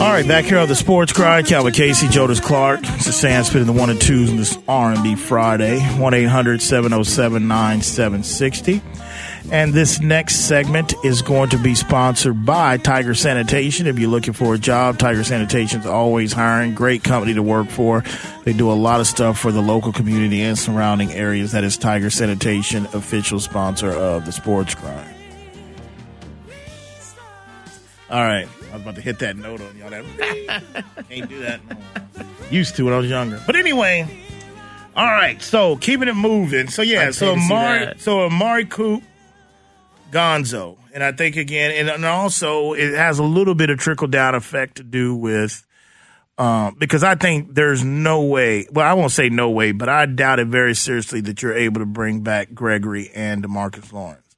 All right, back here on the Sports Grind, Calvin Casey, Jonas Clark. It's the Sand in the one and twos on this R&B Friday. 1-800-707-9760. And this next segment is going to be sponsored by Tiger Sanitation. If you're looking for a job, Tiger Sanitation is always hiring. Great company to work for. They do a lot of stuff for the local community and surrounding areas. That is Tiger Sanitation, official sponsor of the Sports Grind. All right. I was about to hit that note on y'all. That can't do that. No. Used to when I was younger. But anyway, all right. So keeping it moving. So yeah. So Amari, so Amari Coop, Gonzo, and I think again, and, and also it has a little bit of trickle down effect to do with. Um, because I think there's no way. Well, I won't say no way, but I doubt it very seriously that you're able to bring back Gregory and Demarcus Lawrence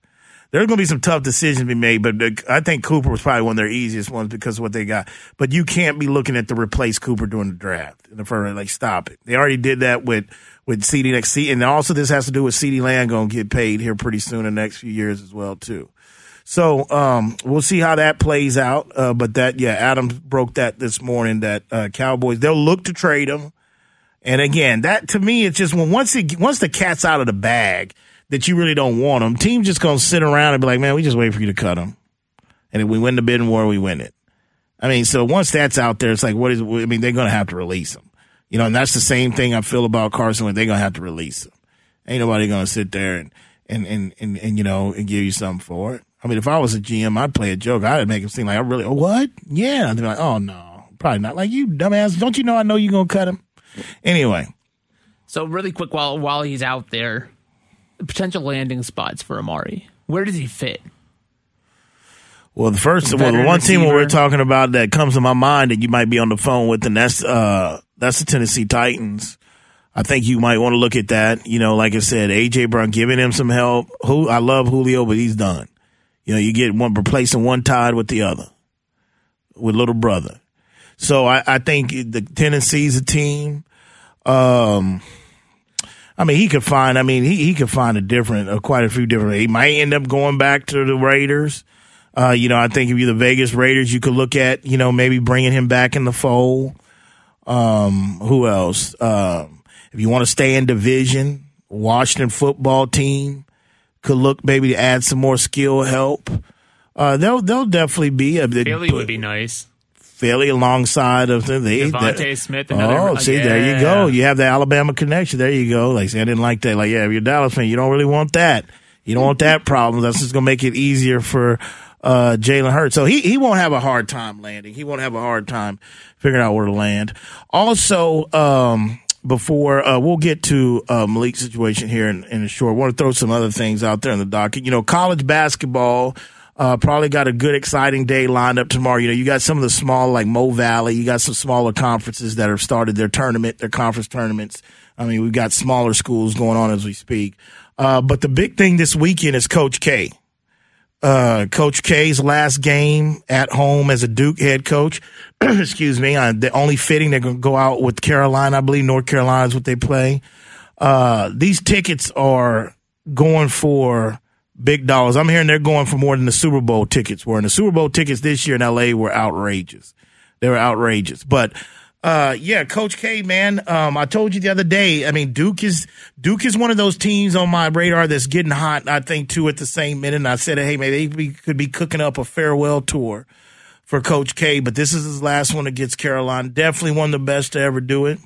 there's going to be some tough decisions to be made, but I think Cooper was probably one of their easiest ones because of what they got. But you can't be looking at to replace Cooper during the draft. In the first, like, stop it. They already did that with with CD next and also this has to do with CD Lamb going to get paid here pretty soon in the next few years as well too. So um, we'll see how that plays out. Uh, but that, yeah, Adams broke that this morning. That uh, Cowboys they'll look to trade him. And again, that to me, it's just when once it once the cat's out of the bag that you really don't want them, teams just gonna sit around and be like, man, we just wait for you to cut them, and if we win the bidding war, we win it. I mean, so once that's out there, it's like, what is? I mean, they're gonna have to release them. you know, and that's the same thing I feel about Carson. When they're gonna have to release him, ain't nobody gonna sit there and and and and, and you know and give you something for it. I mean, if I was a GM, I'd play a joke. I'd make him seem like I really, oh, what? Yeah, and they're like, oh no, probably not. Like you, dumbass, don't you know I know you're gonna cut him? Anyway, So really quick, while while he's out there, potential landing spots for Amari. Where does he fit? Well, the first, well, the Veteran one team we're talking about that comes to my mind that you might be on the phone with, and that's uh, that's the Tennessee Titans. I think you might want to look at that. You know, like I said, AJ Brown giving him some help. Who I love Julio, but he's done. You know, you get one replacing one tied with the other, with little brother. So I, I think the Tennessee's a team. Um, I mean, he could find. I mean, he he could find a different, uh, quite a few different. He might end up going back to the Raiders. Uh, you know, I think if you're the Vegas Raiders, you could look at, you know, maybe bringing him back in the fold. Um, who else? Um, if you want to stay in division, Washington football team could look maybe to add some more skill help. Uh, they'll they'll definitely be a Philly would be nice. Philly alongside of the DeVonta Smith, another- Oh, see, there you go. You have the Alabama connection. There you go. Like, see, I didn't like that. Like, yeah, if you're a Dallas fan, you don't really want that. You don't want that problem. That's just gonna make it easier for uh, Jalen Hurts. So he he won't have a hard time landing. He won't have a hard time figuring out where to land. Also, um, before uh, we'll get to uh, Malik's situation here in, in a short, I want to throw some other things out there in the docket. You know, college basketball. Uh, probably got a good, exciting day lined up tomorrow. You know, you got some of the small, like Mo Valley. You got some smaller conferences that have started their tournament, their conference tournaments. I mean, we've got smaller schools going on as we speak. Uh, but the big thing this weekend is Coach K. Uh, coach K's last game at home as a Duke head coach. Excuse me. Uh, the only fitting they're going to go out with Carolina. I believe North Carolina is what they play. Uh, these tickets are going for big dollars. I'm hearing they're going for more than the Super Bowl tickets were. And the Super Bowl tickets this year in LA were outrageous. They were outrageous. But uh, yeah, Coach K, man. Um, I told you the other day. I mean, Duke is Duke is one of those teams on my radar that's getting hot. I think too at the same minute. And I said, hey, maybe they could be cooking up a farewell tour for Coach K. But this is his last one against Carolina. Definitely one of the best to ever do it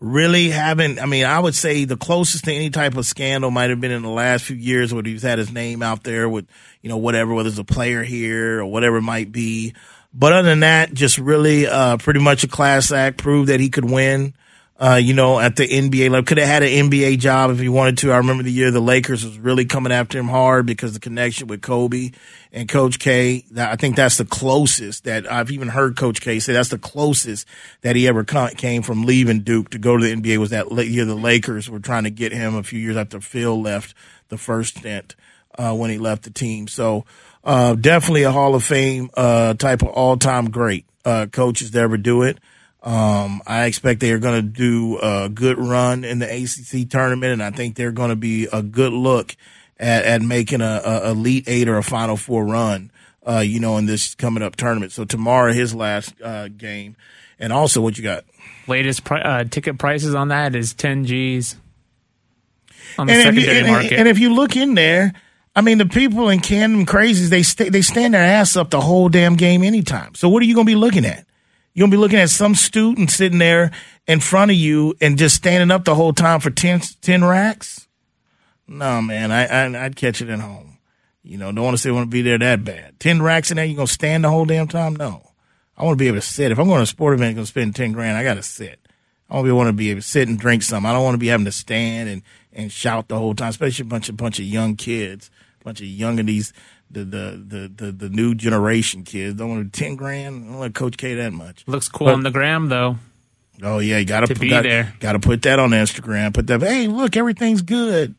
really haven't. I mean, I would say the closest to any type of scandal might have been in the last few years where he's had his name out there with, you know, whatever, whether it's a player here or whatever it might be. But other than that, just really, uh, pretty much a class act, proved that he could win. Uh, you know, at the NBA level, could have had an NBA job if he wanted to. I remember the year the Lakers was really coming after him hard because the connection with Kobe and Coach K. I think that's the closest that I've even heard Coach K say that's the closest that he ever came from leaving Duke to go to the NBA was that year the Lakers were trying to get him a few years after Phil left the first stint uh, when he left the team. So uh, definitely a Hall of Fame uh, type of all time great uh, coaches to ever do it. Um, I expect they are going to do a good run in the ACC tournament, and I think they're going to be a good look at, at making a, a elite eight or a Final Four run uh, you know, in this coming up tournament. So tomorrow, his last uh, game. And also, what you got? Latest pri- uh, ticket prices on that is 10 G's on the And if, secondary you, and, market. and if you look in there, I mean, the people in Cameron crazies, they stay, they stand their ass up the whole damn game anytime. So what are you going to be looking at? To be looking at some student sitting there in front of you and just standing up the whole time for 10, 10 racks? No, man, I, I, I'd catch it at home. You know, don't want to say I want to be there that bad. 10 racks in there, you're going to stand the whole damn time? No. I want to be able to sit. If I'm going to a sport event and going to spend 10 grand, I got to sit. I want to be able to sit and drink something. I don't want to be having to stand and, and shout the whole time, especially a bunch of bunch of young kids, bunch of young of these the the the the, the new generation kids. Don't want to ten grand. I don't let Coach K that much. Looks cool on the gram, though. Oh yeah, you gotta To put, be gotta, there. Gotta put that on Instagram. Put that. Hey, look, everything's good.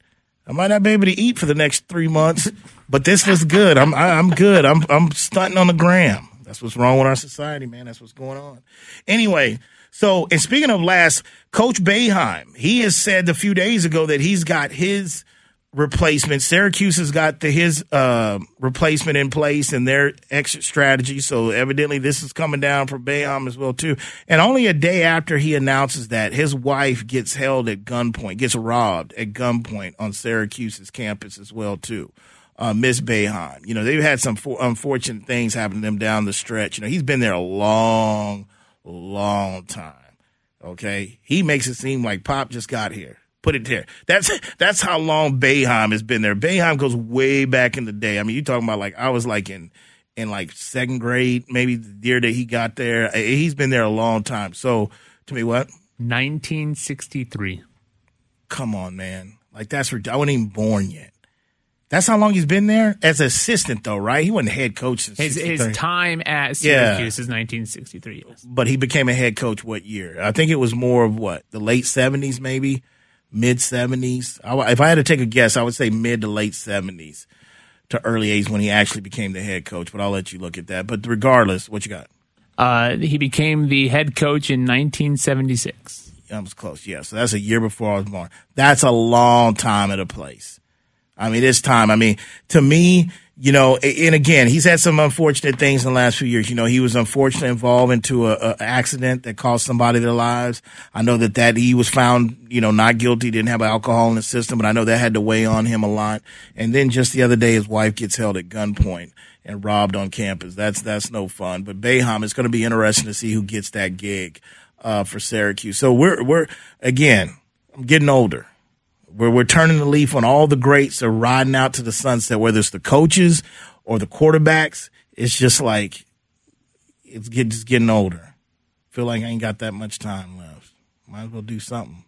I might not be able to eat for the next three months, but this was good. I'm I, I'm good. I'm I'm stunting on the gram. That's what's wrong with our society, man. That's what's going on. Anyway, so and speaking of last, Coach Boeheim, he has said a few days ago that he's got his replacement. Syracuse has got the, his uh, replacement in place and their exit strategy. So evidently, this is coming down for Boeheim as well too. And only a day after he announces that, his wife gets held at gunpoint, gets robbed at gunpoint on Syracuse's campus as well too. Uh, Miss Boeheim, you know they've had some for- unfortunate things happen to them down the stretch. You know he's been there a long, long time. Okay, he makes it seem like Pop just got here. Put it there. That's that's how long Boeheim has been there. Boeheim goes way back in the day. I mean, you talking about like I was like in in like second grade, maybe the year that he got there. He's been there a long time. So to me, what? 1963. Come on, man. Like that's I wasn't even born yet. That's how long he's been there as assistant, though, right? He wasn't head coach since His, his time at Yeah. Syracuse is 1963. Yes. but he became a head coach what year? I think it was more of what the late seventies, maybe mid seventies. If I had to take a guess, I would say mid to late seventies to early eighties when he actually became the head coach. But I'll let you look at that. But regardless, what you got? Uh, he became the head coach in 1976. I was close. Yeah, so that's a year before I was born. That's a long time at a place. I mean, it's time, I mean, to me, you know, and again, he's had some unfortunate things in the last few years. You know, he was unfortunately involved into a, a accident that cost somebody their lives. I know that that he was found, you know, not guilty, didn't have alcohol in the system, but I know that had to weigh on him a lot. And then just the other day, his wife gets held at gunpoint and robbed on campus. That's that's no fun. But Boeheim, it's going to be interesting to see who gets that gig uh, for Syracuse. So we're we're again, I'm getting older. We're we're turning the leaf on all the greats are riding out to the sunset, whether it's the coaches or the quarterbacks. It's just like it's get, just getting older. Feel like I ain't got that much time left. Might as well do something.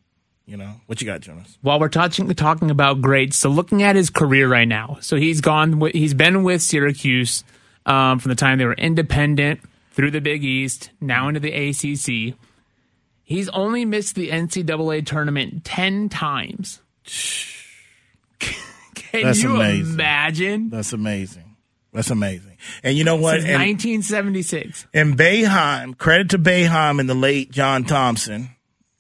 You know what you got, Jonas? While we're touching, talking about greats, so looking at his career right now, so he's gone, he's been with Syracuse um, from the time they were independent through the Big East, now into the ACC. He's only missed the NCAA tournament ten times. Can That's you amazing. imagine? That's amazing. That's amazing. And you know what? Since 1976. And Boeheim, credit to Boeheim and the late John Thompson,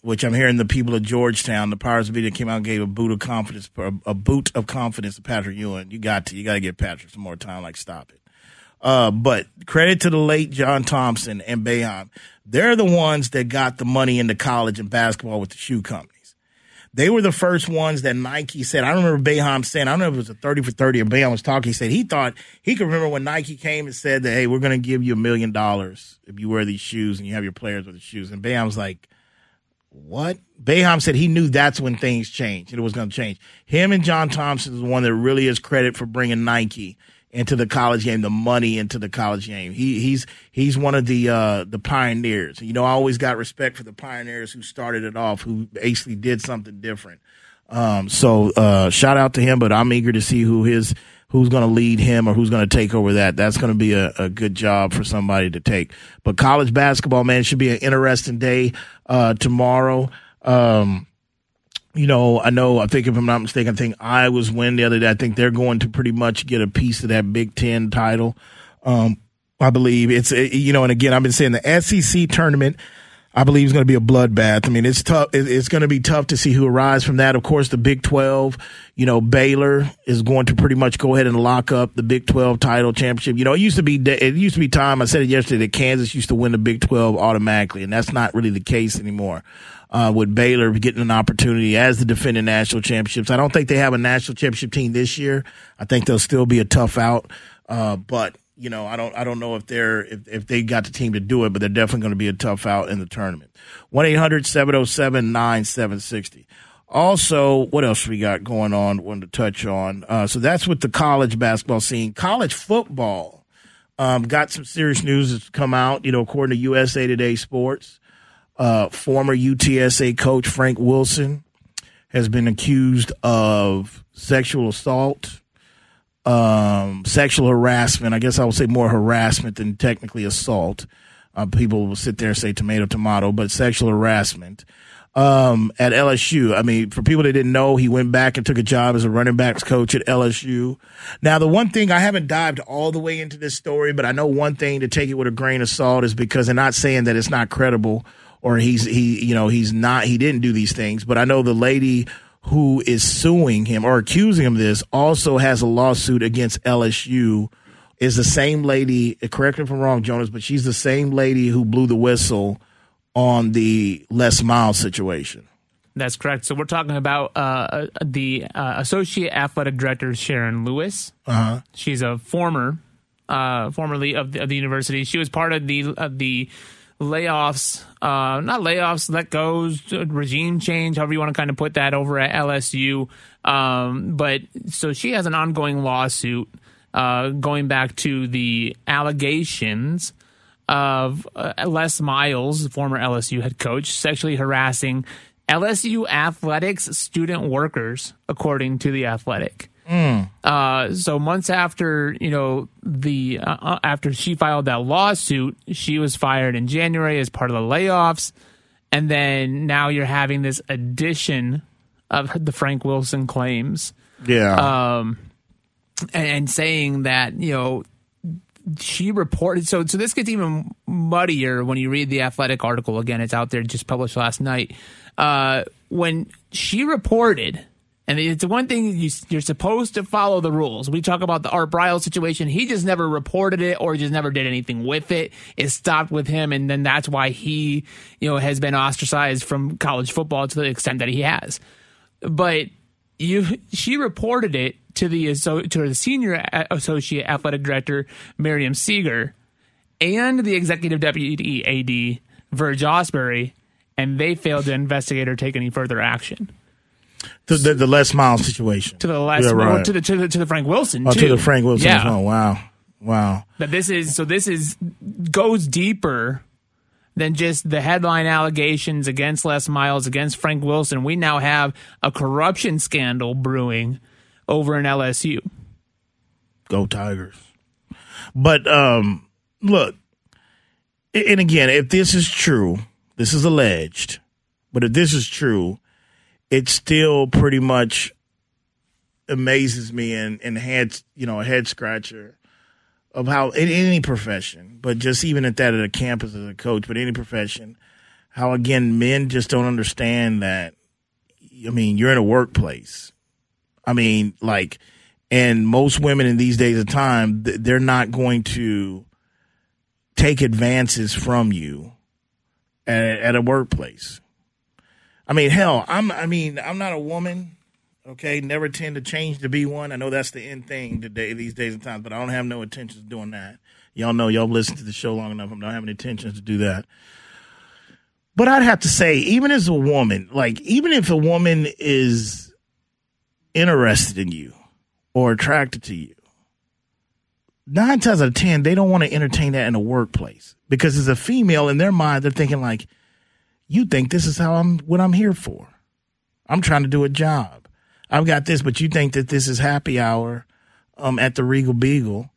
which I'm hearing the people of Georgetown, the be that came out and gave a boot of confidence, a, boot of confidence to Patrick Ewing. You got to, you got to give Patrick some more time. Like, stop it. Uh, but credit to the late John Thompson and Boeheim. They're the ones that got the money into college and basketball with the shoe companies. They were the first ones that Nike said. I remember Boeheim saying, I don't know if it was a 30 for 30 or Boeheim was talking. He said he thought he could remember when Nike came and said that, hey, we're going to give you a million dollars if you wear these shoes and you have your players with the shoes. And Boeheim was like, what? Boeheim said he knew that's when things changed. and It was going to change. Him and John Thompson is the one that really is credit for bringing Nike into the college game, the money into the college game. He he's he's one of the uh, the pioneers. You know, I always got respect for the pioneers who started it off, who basically did something different. Um, so uh, shout out to him, but I'm eager to see who his who's going to lead him or who's going to take over that. That's going to be a, a good job for somebody to take. But college basketball, man, should be an interesting day uh, tomorrow. Um, you know, I know, I think if I'm not mistaken, I think Iowa's win the other day. I think they're going to pretty much get a piece of that Big Ten title. Um, I believe it's, uh, you know, and again, I've been saying the SEC tournament. I believe is going to be a bloodbath. I mean, it's tough. It's going to be tough to see who arrives from that. Of course, the Big 12, you know, Baylor is going to pretty much go ahead and lock up the Big 12 title championship. You know, it used to be, it used to be time. I said it yesterday that Kansas used to win the Big 12 automatically, and that's not really the case anymore. Uh, with Baylor getting an opportunity as the defending national championships. I don't think they have a national championship team this year. I think they'll still be a tough out. Uh, but you know, I don't I don't know if they're if, if they got the team to do it, but they're definitely going to be a tough out in the tournament. 1-800-707-9760. Also, what else we got going on? Wanted to touch on. Uh, so that's with the college basketball scene. College football um, got some serious news that's come out. You know, according to USA Today Sports, uh, former UTSA coach Frank Wilson has been accused of sexual assault um, sexual harassment. I guess I would say more harassment than technically assault. Uh, people will sit there and say tomato, tomato, but sexual harassment um, at LSU. I mean, for people that didn't know, he went back and took a job as a running backs coach at LSU. Now, the one thing I haven't dived all the way into this story, but I know one thing to take it with a grain of salt is because they're not saying that it's not credible or he's he you know he's not he didn't do these things, but I know the lady who is suing him or accusing him of this also has a lawsuit against LSU. Is the same lady, correct me if I'm wrong, Jonas, but she's the same lady who blew the whistle on the Les Miles situation. That's correct. So we're talking about uh, the uh, associate athletic director Sharon Lewis. Uh-huh. She's a former, uh, formerly of the, of the, university. She was part of the of the layoffs, uh, not layoffs, let goes, regime change, however you want to kind of put that over at LSU. Um, but so she has an ongoing lawsuit uh, going back to the allegations of uh, Les Miles, former LSU head coach, sexually harassing LSU athletics student workers, according to the Athletic. Mm. Uh, so months after you know the uh, uh, after she filed that lawsuit, she was fired in January as part of the layoffs, and then now you're having this addition of the Frank Wilson claims. Yeah. Um, and, and saying that you know she reported so so this gets even muddier when you read the athletic article again it's out there just published last night uh, when she reported and it's one thing you, are supposed to follow the rules. We talk about the Art Briles situation. He just never reported it or just never did anything with it. It stopped with him, and then that's why he, you know, has been ostracized from college football to the extent that he has. But you, she reported it to the to the senior associate athletic director Miriam Segar and the executive deputy AD Verge Ausberry, and they failed to investigate or take any further action. The, the, the Les Miles situation. To the Les, yeah, right. to the to the to the Frank Wilson. Oh, too. to the Frank Wilson. Yeah. Oh, wow, wow. But this is so. This is goes deeper than just the headline allegations against Les Miles against Frank Wilson. We now have a corruption scandal brewing over in LSU. Go Tigers! But um, look, and again, if this is true, this is alleged. But if this is true, it still pretty much amazes me and, and you know a head scratcher of how in any profession, but just even at that at a campus as a coach, but any profession, how again men just don't understand that. I mean, you're in a workplace. I mean, like, and most women in these days of time, they're not going to take advances from you at, at a workplace. I mean, hell, I'm. I mean, I'm not a woman. Okay, never tend to change to be one. I know that's the end thing today, these days and times, but I don't have no intentions of doing that. Y'all know, y'all listened to the show long enough. I don't have any intentions to do that. But I'd have to say, even as a woman, like even if a woman is interested in you or attracted to you, nine times out of ten, they don't want to entertain that in a workplace because as a female, in their mind, they're thinking like you think this is how I'm what I'm here for. I'm trying to do a job. I've got this, but you think that this is happy hour um, at the Regal Beagle,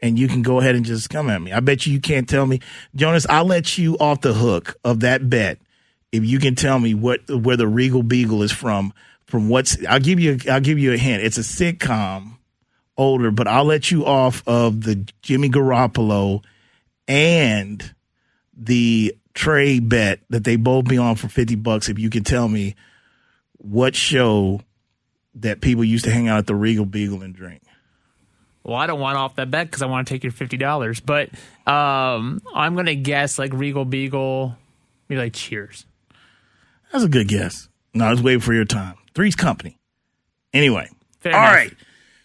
and you can go ahead and just come at me. I bet you you can't tell me, Jonas. I'll let you off the hook of that bet if you can tell me what where the Regal Beagle is from. From what's I'll give you I'll give you a hint. It's a sitcom, older, but I'll let you off of the Jimmy Garoppolo and the trade bet that they both be on for 50 bucks if you can tell me what show that people used to hang out at the Regal Beagle and drink. Well, I don't want off that bet because I want to take your fifty dollars. But um, I'm gonna guess like Regal Beagle, maybe like Cheers. That's a good guess. No, I was waiting for your time. Three's Company. Anyway, Fair all enough. right.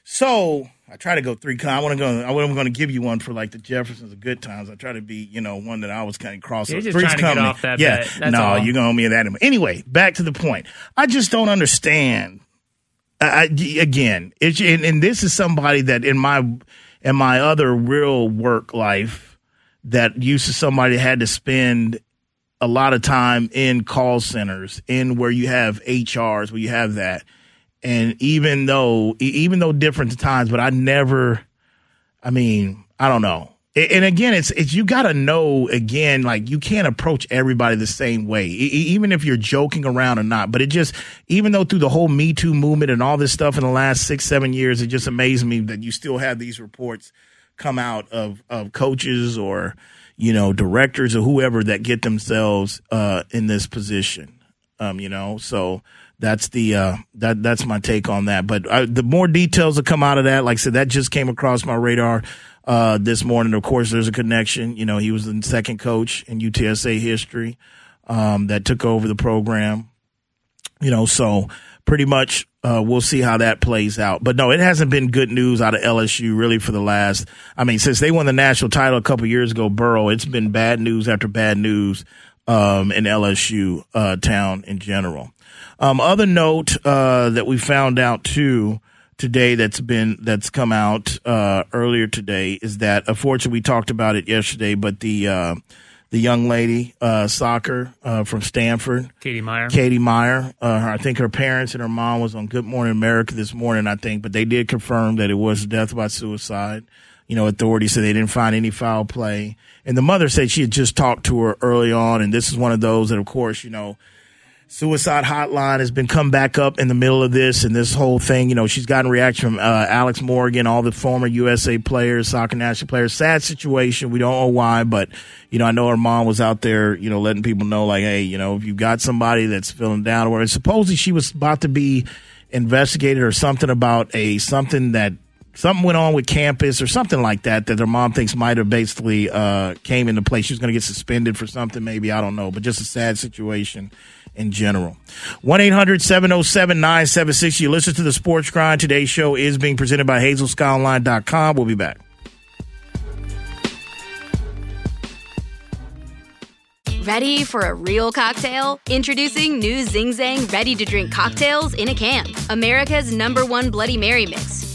So I try to go three. I want to go. I wasn't going to give you one for like the Jeffersons of good times. I try to be, you know, one that I was kind of crossing. You're just Three's trying to get off that yeah. bet. No, all. you're gonna owe me that. Anyway, back to the point. I just don't understand. I, again, it's and, and this is somebody that in my in my other real work life that used to somebody that had to spend a lot of time in call centers, in where you have HRs, where you have that. And even though, even though different times, but I never, I mean, I don't know. And again, it's it's you got to know again, like you can't approach everybody the same way, e- even if you're joking around or not. But it just, even though through the whole Me Too movement and all this stuff in the last six, seven years, it just amazed me that you still have these reports come out of of coaches or you know directors or whoever that get themselves uh, in this position. Um, you know, so that's the uh, that that's my take on that. But uh, the more details that come out of that, like I said, that just came across my radar uh, this morning. Of course, there's a connection. You know, he was the second coach in UTSA history um, that took over the program you know, so pretty much uh, we'll see how that plays out. But no, it hasn't been good news out of LSU really for the last. I mean, since they won the national title a couple years ago, Burrow, it's been bad news after bad news um, in LSU uh, town in general. Um, other note uh, that we found out too today that's been that's come out uh, earlier today is that unfortunately we talked about it yesterday, but the uh, the young lady uh, soccer uh, from Stanford. Katie Meyer. Katie Meyer. Uh, her, I think her parents and her mom was on Good Morning America this morning, I think, but they did confirm that it was death by suicide. You know, authorities said they didn't find any foul play. And the mother said she had just talked to her early on, and this is one of those that, of course, you know, suicide hotline has been come back up in the middle of this and this whole thing. You know, she's gotten reaction from uh, Alex Morgan, all the former USA players, soccer national players. Sad situation. We don't know why, but you know, I know her mom was out there, you know, letting people know, like, hey, you know, if you've got somebody that's feeling down or whatever. Supposedly, she was about to be investigated or something about a something that something went on with campus or something like that that their mom thinks might have basically uh, came into play. She was going to get suspended for something, maybe I don't know, but just a sad situation in general. 1-800-707-976. You listen to the Sports Grind. Today's show is being presented by HazelSkyOnline.com. We'll be back. Ready for a real cocktail? Introducing new Zing Zang ready to drink cocktails in a can. America's number one Bloody Mary mix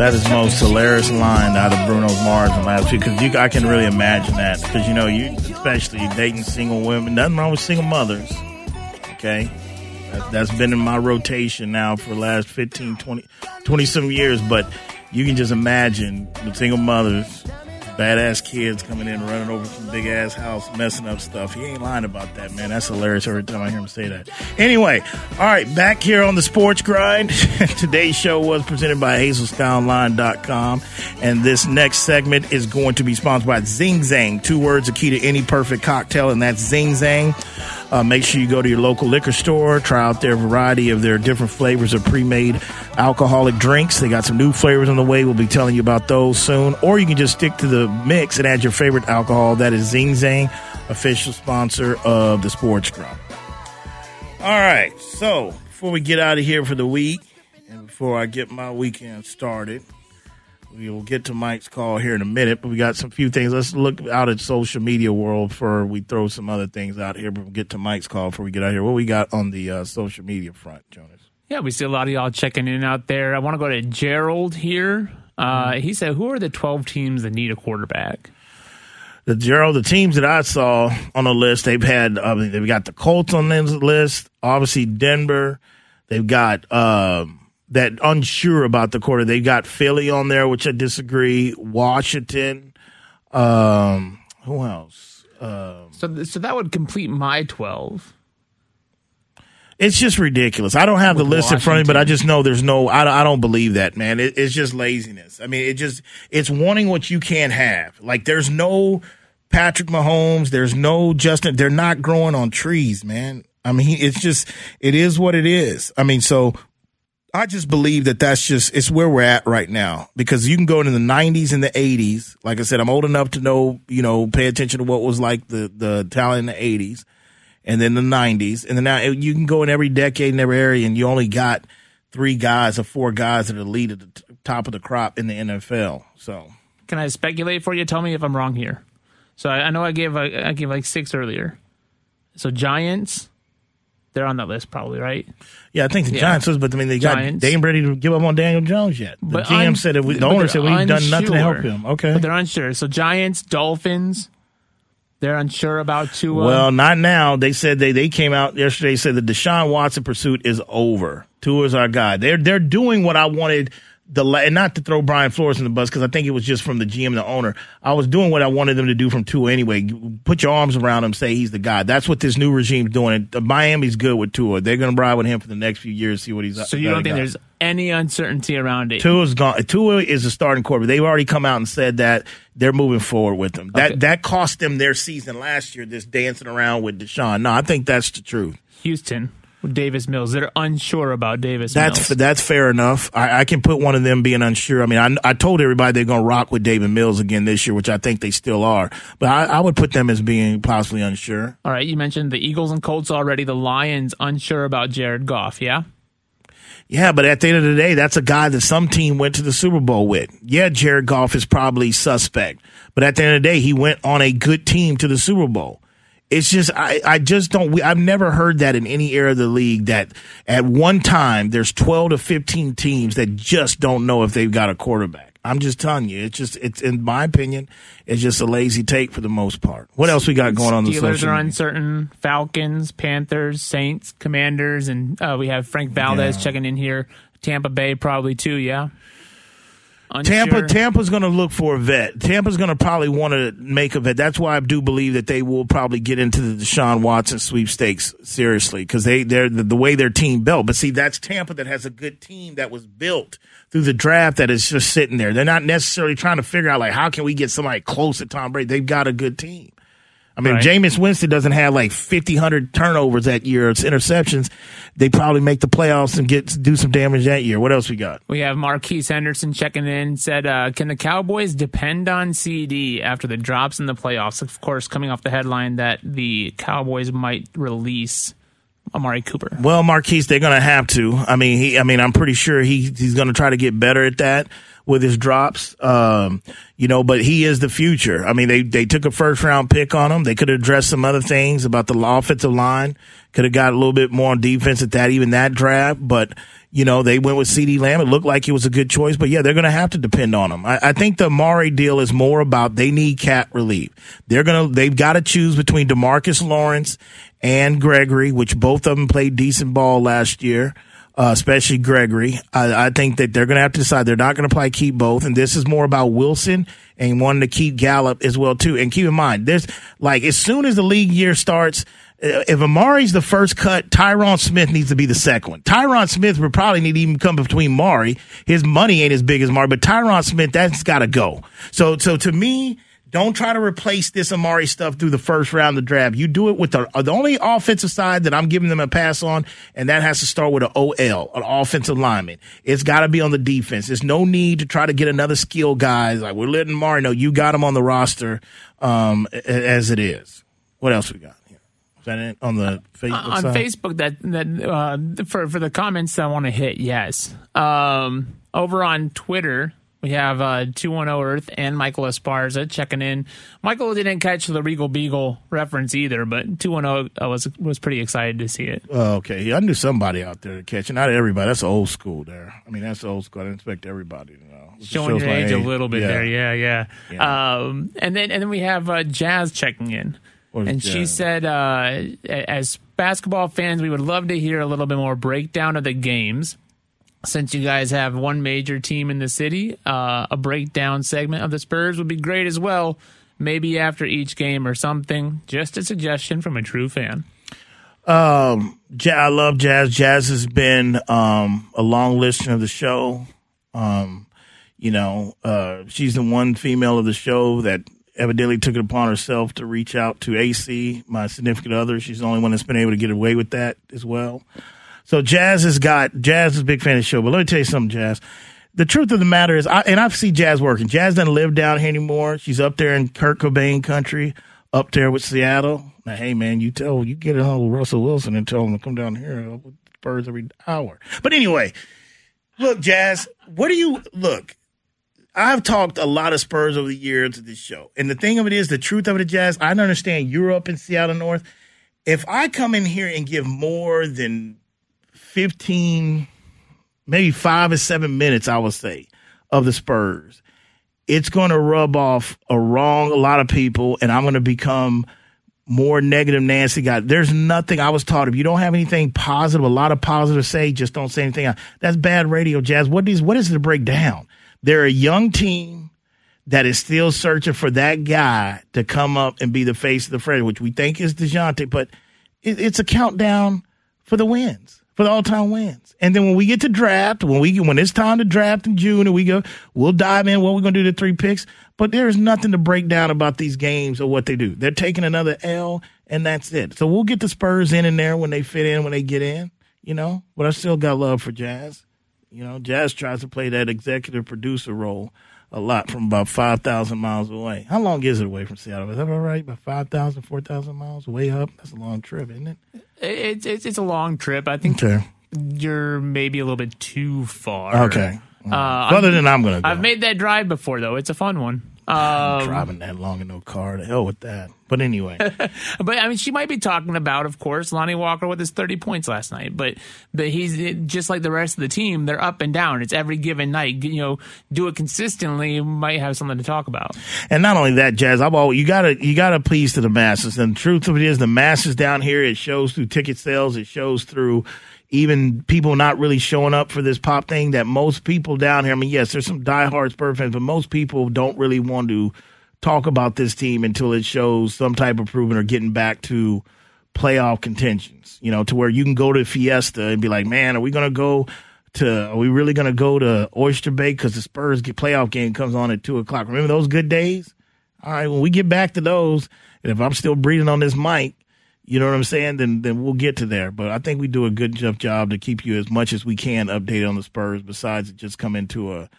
That is most hilarious line out of Bruno Mars in week because I can really imagine that because you know you especially dating single women. Nothing wrong with single mothers. Okay, that, that's been in my rotation now for the last 15, 20, 20 some years. But you can just imagine the single mothers, badass kids coming in, running over some big ass house, messing up stuff. He ain't lying about that, man. That's hilarious every time I hear him say that. Anyway, all right, back here on the sports grind. Today's show was presented by HazelSkyOnline.com. And this next segment is going to be sponsored by Zing Zang. Two words, a key to any perfect cocktail, and that's Zing Zang. Uh, make sure you go to your local liquor store, try out their variety of their different flavors of pre-made alcoholic drinks. They got some new flavors on the way. We'll be telling you about those soon. Or you can just stick to the mix and add your favorite alcohol. That is Zing Zang, official sponsor of the Sports Grind. All right. So before we get out of here for the week, and before I get my weekend started, we will get to Mike's call here in a minute. But we got some few things. Let's look out at social media world for we throw some other things out here. But we'll get to Mike's call before we get out here. What we got on the uh, social media front, Jonas? Yeah, we see a lot of y'all checking in out there. I want to go to Gerald here. Uh, he said, "Who are the twelve teams that need a quarterback?" the Gerald, the teams that I saw on the list, they've had uh, they've got the Colts on this list, obviously Denver. They've got um, that unsure about the quarter. They've got Philly on there, which I disagree. Washington. Um, who else? Um, so, so that would complete my twelve. It's just ridiculous. I don't have the list Washington. in front of me, but I just know there's no. I, I don't believe that, man. It, it's just laziness. I mean, it just it's wanting what you can't have. Like there's no Patrick Mahomes. There's no Justin. They're not growing on trees, man. I mean, it's just, it is what it is. I mean, so I just believe that that's just, it's where we're at right now because you can go into the 90s and the 80s. Like I said, I'm old enough to know, you know, pay attention to what was like the, the talent in the 80s and then the 90s. And then now eh, you can go in every decade in every area and you only got three guys or four guys that are lead at the top of the crop in the NFL. So can I speculate for you? Tell me if I'm wrong here. So I, I know I gave I gave like six earlier. So Giants, they're on that list probably, right? Yeah, I think the yeah. Giants was, but I mean they Giants. got they ain't ready to give up on Daniel Jones yet. The but GM un, said it. The owner said we've done nothing to help him. Okay, but they're unsure. So Giants, Dolphins. They're unsure about Tua. Well, not now. They said they, they came out yesterday. Said the Deshaun Watson pursuit is over. Tua's our guy. They're they're doing what I wanted the and not to throw Brian Flores in the bus because I think it was just from the GM, the owner. I was doing what I wanted them to do from Tua anyway. Put your arms around him, say he's the guy. That's what this new regime's doing. Uh, Miami's good with Tua. They're going to ride with him for the next few years, see what he's. So you don't think got. there's any uncertainty around it? Tua's gone. Tua is a starting quarterback. They've already come out and said that they're moving forward with him. That okay. that cost them their season last year. This dancing around with Deshaun. No, I think that's the truth. Houston. Davis Mills. They're unsure about Davis. That's Mills. that's fair enough. I, I, can put one of them being unsure. I mean, I, I told everybody they're going to rock with David Mills again this year, which I think they still are. But I, I, would put them as being possibly unsure. All right, you mentioned the Eagles and Colts already. The Lions unsure about Jared Goff. Yeah. Yeah, but at the end of the day, that's a guy that some team went to the Super Bowl with. Yeah, Jared Goff is probably suspect, but at the end of the day, he went on a good team to the Super Bowl. It's just I, I just don't we, I've never heard that in any era of the league that at one time there's 12 to 15 teams that just don't know if they've got a quarterback. I'm just telling you, it's just it's in my opinion, it's just a lazy take for the most part. What else we got going on? The Steelers are uncertain. Falcons, Panthers, Saints, Commanders, and uh, we have Frank Valdez yeah. checking in here. Tampa Bay probably too. Yeah. Unsure. Tampa Tampa's going to look for a vet. Tampa's going to probably want to make a vet. That's why I do believe that they will probably get into the Deshaun Watson sweepstakes seriously because they they're the, the, way their team built. But see, that's Tampa that has a good team that was built through the draft that is just sitting there. They're not necessarily trying to figure out like how can we get somebody close to Tom Brady. They've got a good team. I mean, right. Jameis Winston doesn't have like 50, 100 turnovers that year. It's interceptions. They probably make the playoffs and get do some damage that year. What else we got? We have Marquise Henderson checking in. Said, uh, can the Cowboys depend on CD after the drops in the playoffs? Of course, coming off the headline that the Cowboys might release Amari Cooper. Well, Marquise, they're going to have to. I mean, he. I mean, I'm pretty sure he he's going to try to get better at that with his drops. Um, you know, but he is the future. I mean, they, they took a first round pick on him. They could have addressed some other things about the offensive line. Could have got a little bit more on defense at that, even that draft. But, you know, they went with CD Lamb. It looked like it was a good choice, but yeah, they're going to have to depend on him. I, I think the Amari deal is more about they need cap relief. They're going to, they've got to choose between Demarcus Lawrence and Gregory, which both of them played decent ball last year uh, especially Gregory. I, I, think that they're going to have to decide they're not going to play keep both, and this is more about Wilson and wanting to keep Gallup as well too. And keep in mind, there's like as soon as the league year starts. Uh, if Amari's the first cut, Tyron Smith needs to be the second one. Tyron Smith would probably need to even come between Mari. His money ain't as big as Mari, but Tyron Smith, that's got to go. So, so to me, don't try to replace this Amari stuff through the first round of the draft. You do it with the, the only offensive side that I'm giving them a pass on, and that has to start with an OL, an offensive lineman. It's got to be on the defense. There's no need to try to get another skill guy. Like we're letting Amari know you got him on the roster um, as it is. What else we got? Is on the Facebook on side? Facebook that that uh, for for the comments I want to hit yes. Um, over on Twitter we have uh, two one zero Earth and Michael Esparza checking in. Michael didn't catch the Regal Beagle reference either, but two one zero was was pretty excited to see it. Oh, okay, I knew somebody out there to catch it. Not everybody. That's old school there. I mean, that's old school. I didn't expect everybody to know. It Showing your my age a little bit Yeah. there, yeah, yeah. Yeah. Um, and then and then we have uh, Jazz checking in. And she said, uh, as basketball fans, we would love to hear a little bit more breakdown of the games. Since you guys have one major team in the city, uh, a breakdown segment of the Spurs would be great as well. Maybe after each game or something. Just a suggestion from a true fan. Um, I love Jazz. Jazz has been um, a long listener of the show. Um, you know, uh, she's the one female of the show that evidently took it upon herself to reach out to AC, my significant other. She's the only one that's been able to get away with that as well. So Jazz has got Jazz is a big fan of the show. But let me tell you something, Jazz. The truth of the matter is, I, and I see Jazz working. Jazz doesn't live down here anymore. She's up there in Kurt Cobain country, up there with Seattle. Now, hey man, you tell you get a hold of Russell Wilson and tell him to come down here with Spurs every hour. But anyway, look, Jazz, what do you look? I've talked a lot of Spurs over the years of this show. And the thing of it is, the truth of it, Jazz, I understand you're up in Seattle North. If I come in here and give more than 15, maybe five or seven minutes, I would say, of the Spurs, it's going to rub off a wrong a lot of people, and I'm going to become more negative Nancy guy. There's nothing I was taught. If you don't have anything positive, a lot of positive say, just don't say anything. That's bad radio, Jazz. What is what is it to break down? They're a young team that is still searching for that guy to come up and be the face of the franchise, which we think is DeJounte, but it, it's a countdown for the wins, for the all time wins. And then when we get to draft, when we when it's time to draft in June and we go, we'll dive in what we're gonna do the three picks. But there's nothing to break down about these games or what they do. They're taking another L and that's it. So we'll get the Spurs in and there when they fit in, when they get in, you know. But I still got love for Jazz. You know, Jazz tries to play that executive producer role a lot from about 5,000 miles away. How long is it away from Seattle? Is that all right? About 5,000, 4,000 miles way up? That's a long trip, isn't it? It's it's, it's a long trip. I think Okay. you're maybe a little bit too far. Okay. Uh, Further than I'm going to go. I've made that drive before though. It's a fun one. Um, driving that long in no car. The hell with that. But anyway, but I mean, she might be talking about, of course, Lonnie Walker with his 30 points last night. But but he's just like the rest of the team. They're up and down. It's every given night. You know, do it consistently. You might have something to talk about. and not only that, Jazz, I've always you gotta you gotta please to the masses. And the truth of it is, the masses down here, it shows through ticket sales. It shows through even people not really showing up for this pop thing. That most people down here. I mean, yes, there's some diehard Spurs fans, but most people don't really want to talk about this team until it shows some type of improvement or getting back to playoff contentions. You know, to where you can go to Fiesta and be like, man, are we going to go to, are we really going to go to Oyster Bake? Because the Spurs get playoff game comes on at two o'clock. Remember those good days? All right, when we get back to those, and if I'm still breathing on this mic, you know what I'm saying? Then then we'll get to there. But I think we do a good enough job to keep you as much as we can updated on the Spurs. Besides just come into a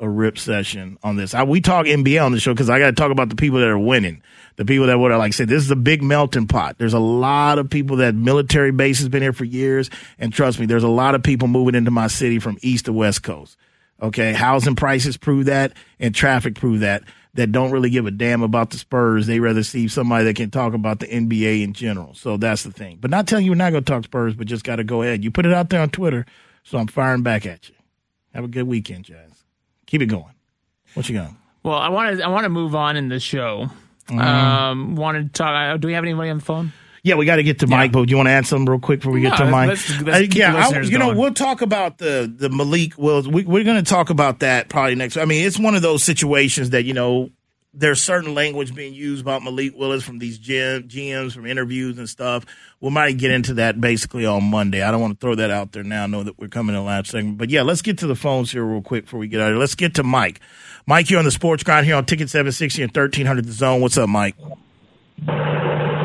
a rip session on this. I, we talk NBA on the show because I got to talk about the people that are winning, the people that would like I said this is a big melting pot. There's a lot of people that military base has been here for years, and trust me, there's a lot of people moving into my city from east to west coast. Okay, housing prices prove that, and traffic prove that. That don't really give a damn about the Spurs. They rather see somebody that can talk about the NBA in general. So that's the thing. But not telling you we're not going to talk Spurs, but just got to go ahead. You put it out there on Twitter, so I'm firing back at you. Have a good weekend, Jazz. Keep it going. What you got? Well, I want to I want to move on in the show. Mm-hmm. Um, want to talk? uh, Do we have anybody on the phone? Yeah, we got to get to Mike, but do you want to add something real quick before we get No, to Mike? let's- let's Uh, yeah, I- you know, we'll talk about the the Malik Willis. We, we're going to talk about that probably next. I mean, it's one of those situations that you know there's certain language being used about Malik Willis from these GM, GMs from interviews and stuff. We might get into that basically on Monday. I don't want to throw that out there now. Know that we're coming in the last segment, but yeah, let's get to the phones here real quick before we get out of here. Let's get to Mike. Mike here on the Sports Grind here on Ticket 760 and 1300 The Zone. What's up, Mike?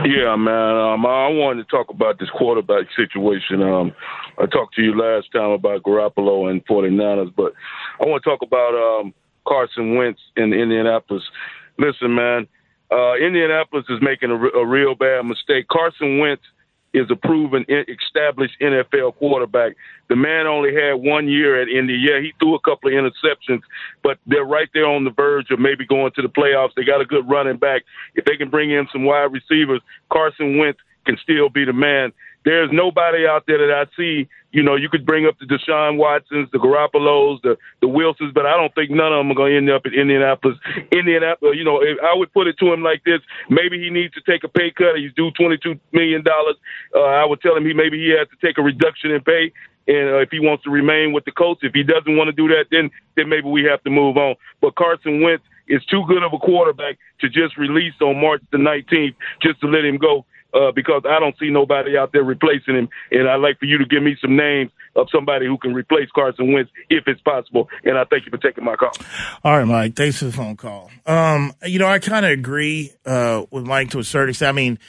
Yeah, man. Um, I wanted to talk about this quarterback situation. Um, I talked to you last time about Garoppolo and 49ers, but I want to talk about um, Carson Wentz in Indianapolis. Listen, man, uh, Indianapolis is making a, a real bad mistake. Carson Wentz is a proven, established NFL quarterback. The man only had one year at Indy. Yeah, he threw a couple of interceptions, but they're right there on the verge of maybe going to the playoffs. They got a good running back. If they can bring in some wide receivers, Carson Wentz can still be the man. There's nobody out there that I see. You know, you could bring up the Deshaun Watsons, the Garoppolos, the the Wilsons, but I don't think none of them are going to end up in Indianapolis. Indianapolis, you know, if I would put it to him like this: maybe he needs to take a pay cut. He's due twenty two million dollars. Uh, I would tell him he maybe he has to take a reduction in pay. And uh, if he wants to remain with the Colts, if he doesn't want to do that, then then maybe we have to move on. But Carson Wentz is too good of a quarterback to just release on March the 19th, just to let him go uh, because I don't see nobody out there replacing him. And I'd like for you to give me some names of somebody who can replace Carson Wentz if it's possible. And I thank you for taking my call. All right, Mike. Thanks for the phone call. Um, you know, I kind of agree uh, with Mike to a certain extent. I mean,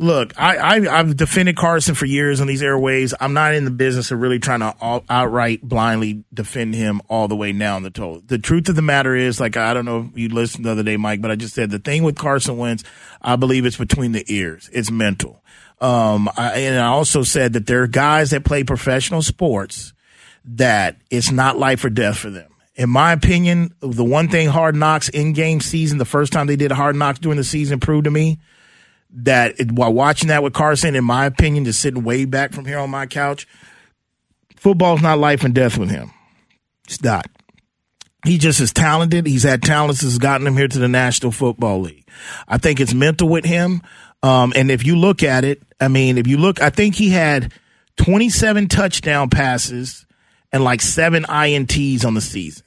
look, I, I have defended Carson for years on these airways. I'm not in the business of really trying to all, outright blindly defend him all the way down the total. The truth of the matter is, like I don't know if you listened the other day, Mike, but I just said the thing with Carson Wentz, I believe it's between the ears. It's mental. Um, I, and I also said that there are guys that play professional sports that it's not life or death for them in my opinion, the one thing Hard Knocks in game season, the first time they did Hard Knocks during the season, proved to me that it, while watching that with Carson, in my opinion, just sitting way back from here on my couch, football's not life and death with him. It's not. He just is talented. He's had talents that's gotten him here to the National Football League. I think it's mental with him. Um, and if you look at it, I mean, if you look, I think he had 27 touchdown passes and like seven INTs on the season.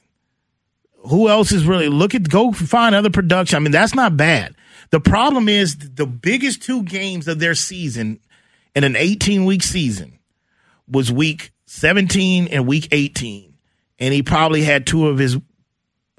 Who else is really look at go find other production? I mean, that's not bad. The problem is the biggest two games of their season in an 18 week season was week 17 and week 18. And he probably had two of his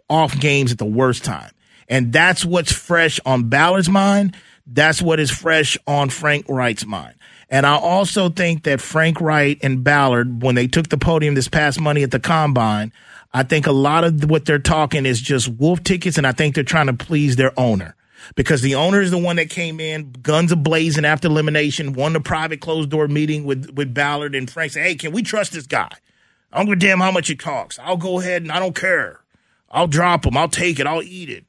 off games at the worst time. And that's what's fresh on Ballard's mind. That's what is fresh on Frank Reich's mind. And I also think that Frank Reich and Ballard, when they took the podium this past Monday at the combine, I think a lot of what they're talking is just wolf tickets, and I think they're trying to please their owner because the owner is the one that came in, guns a blazing after elimination, won the private closed door meeting with, with Ballard and Frank said, Hey, can we trust this guy? I don't give a damn how much he talks. I'll go ahead and I don't care. I'll drop him. I'll take it. I'll eat it.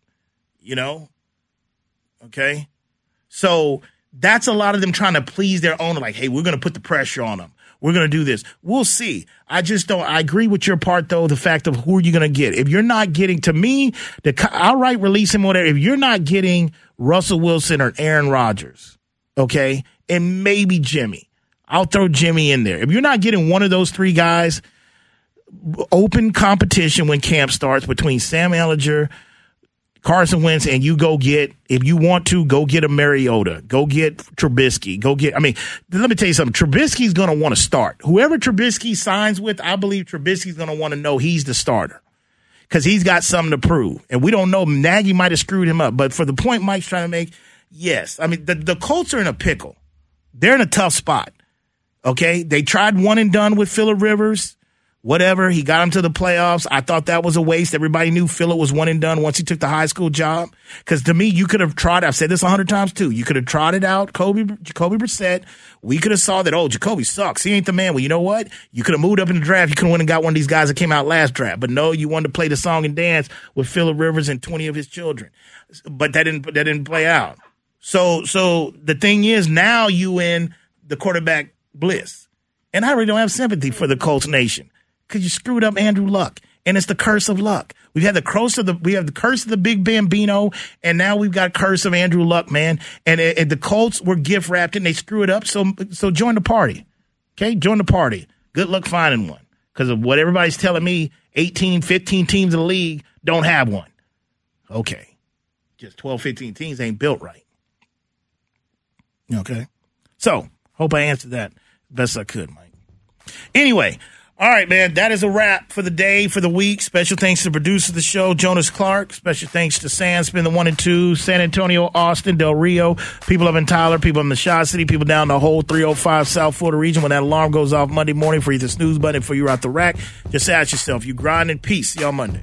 You know? Okay. So that's a lot of them trying to please their owner. Like, hey, we're going to put the pressure on them. We're going to do this. We'll see. I just don't. I agree with your part though. The fact of who are you going to get? If you're not getting to me, the outright release him whatever. If you're not getting Russell Wilson or Aaron Rodgers, okay, and maybe Jimmy, I'll throw Jimmy in there. If you're not getting one of those three guys, open competition when camp starts between Sam Ehlinger, Carson Wentz and you go get, if you want to, go get a Mariota, go get Trubisky, go get, I mean, let me tell you something. Trubisky's going to want to start. Whoever Trubisky signs with, I believe Trubisky's going to want to know he's the starter because he's got something to prove. And we don't know. Nagy might have screwed him up. But for the point Mike's trying to make, yes. I mean, the, the Colts are in a pickle. They're in a tough spot. Okay. They tried one and done with Philip Rivers whatever. He got him to the playoffs. I thought that was a waste. Everybody knew Philip was one and done once he took the high school job. Because to me, you could have tried. I've said this a hundred times too. You could have trotted out Kobe, Jacoby Brissett. We could have saw that. Oh, Jacoby sucks. He ain't the man. Well, you know what? You could have moved up in the draft. You could have went and got one of these guys that came out last draft. But no, you wanted to play the song and dance with Philip Rivers and twenty of his children. But that didn't. That didn't play out. So, so the thing is, now you in the quarterback bliss. And I really don't have sympathy for the Colts nation because you screwed up Andrew Luck. And it's the curse of luck. We've had the curse of the we have the curse of the Big Bambino, and now we've got curse of Andrew Luck, man. And, and the Colts were gift wrapped and they screw it up. So so join the party, okay? Join the party. Good luck finding one because of what everybody's telling me. 18, 15 teams in the league don't have one. Okay, just 12, 15 teams ain't built right. Okay, so hope I answered that best I could, Mike. Anyway, all right, man. That is a wrap for the day, for the week. Special thanks to the producer of the show, Jonas Clark. Special thanks to Sandspin, the one and two, San Antonio, Austin, Del Rio, people up in Tyler, people in the Shaw City, people down the whole 305 South Florida region. When that alarm goes off Monday morning for you, the snooze button, for you out the rack, just ask yourself, you grind in peace. See y'all Monday.